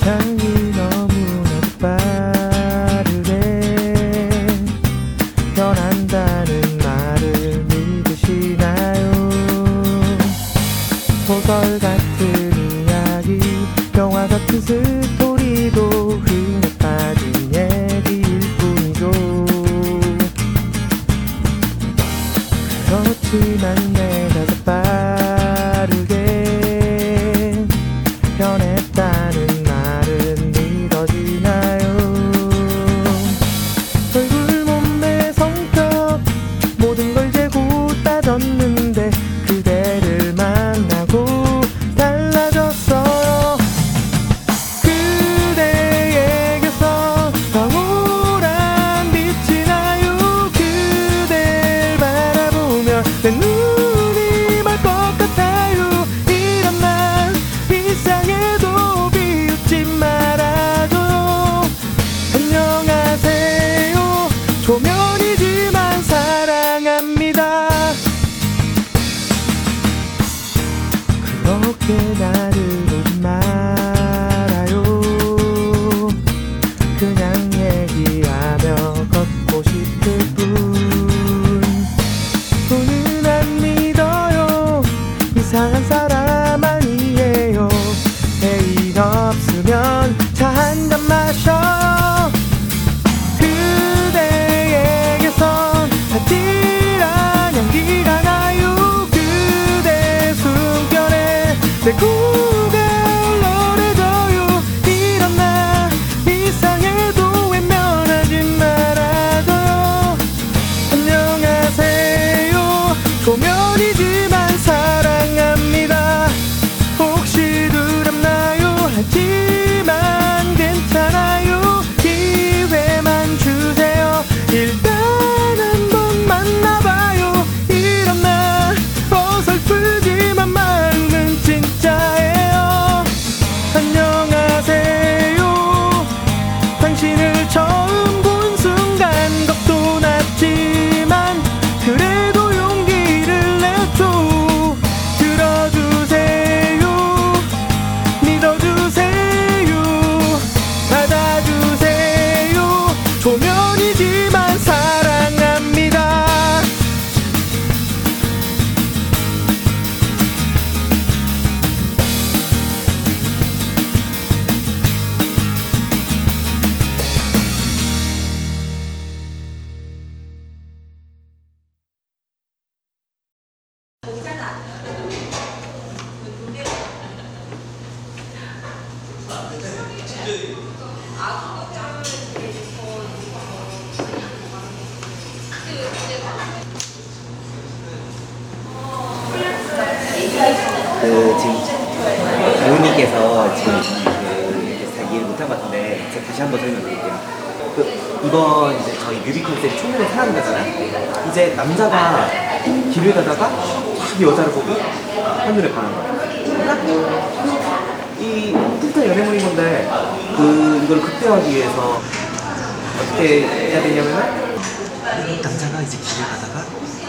세상이 너무나 빠르게 변한다는 말을 믿으시나요? 소설 같은 이야기 영화 같은 스토리도 흔해 빠진 얘기일 뿐이죠. 그렇지만 내가 더 빠르 Este, The 없으면 차한잔 마셔 그 지금 부모님께서 지금 그 잘 이해를 못한 것 같은데 제가 다시 한번 설명드릴게요. 그 이번 이제 저희 뮤비 컨셉이 초면에 사는 거잖아요. 이제 남자가 길을 가다가 딱 여자를 보고 한눈에 반한 거예요. 이 풀타 연애물인 건데 그 이걸 극대화하기 위해서 어떻게 해야 되냐면은? 남자가 이제 길을 가다가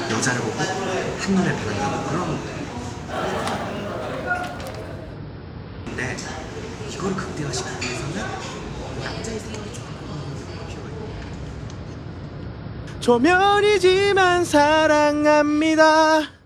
여자를 보고 한눈에 반한다고 그런. 근데 이걸 극대화시키기 위해서는 남자의 생각이 조금 필요가 있고 초면이지만 사랑합니다